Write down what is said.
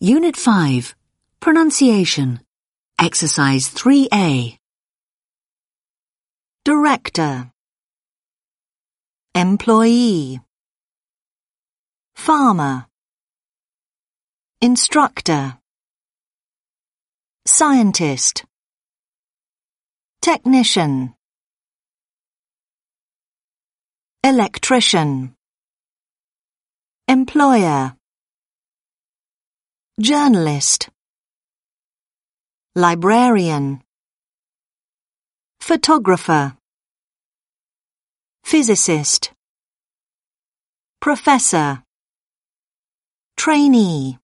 Unit 5. Pronunciation. Exercise 3A. Director. Employee. Farmer. Instructor. Scientist. Technician. Electrician. Employer. Journalist. Librarian. Photographer. Physicist. Professor. Trainee.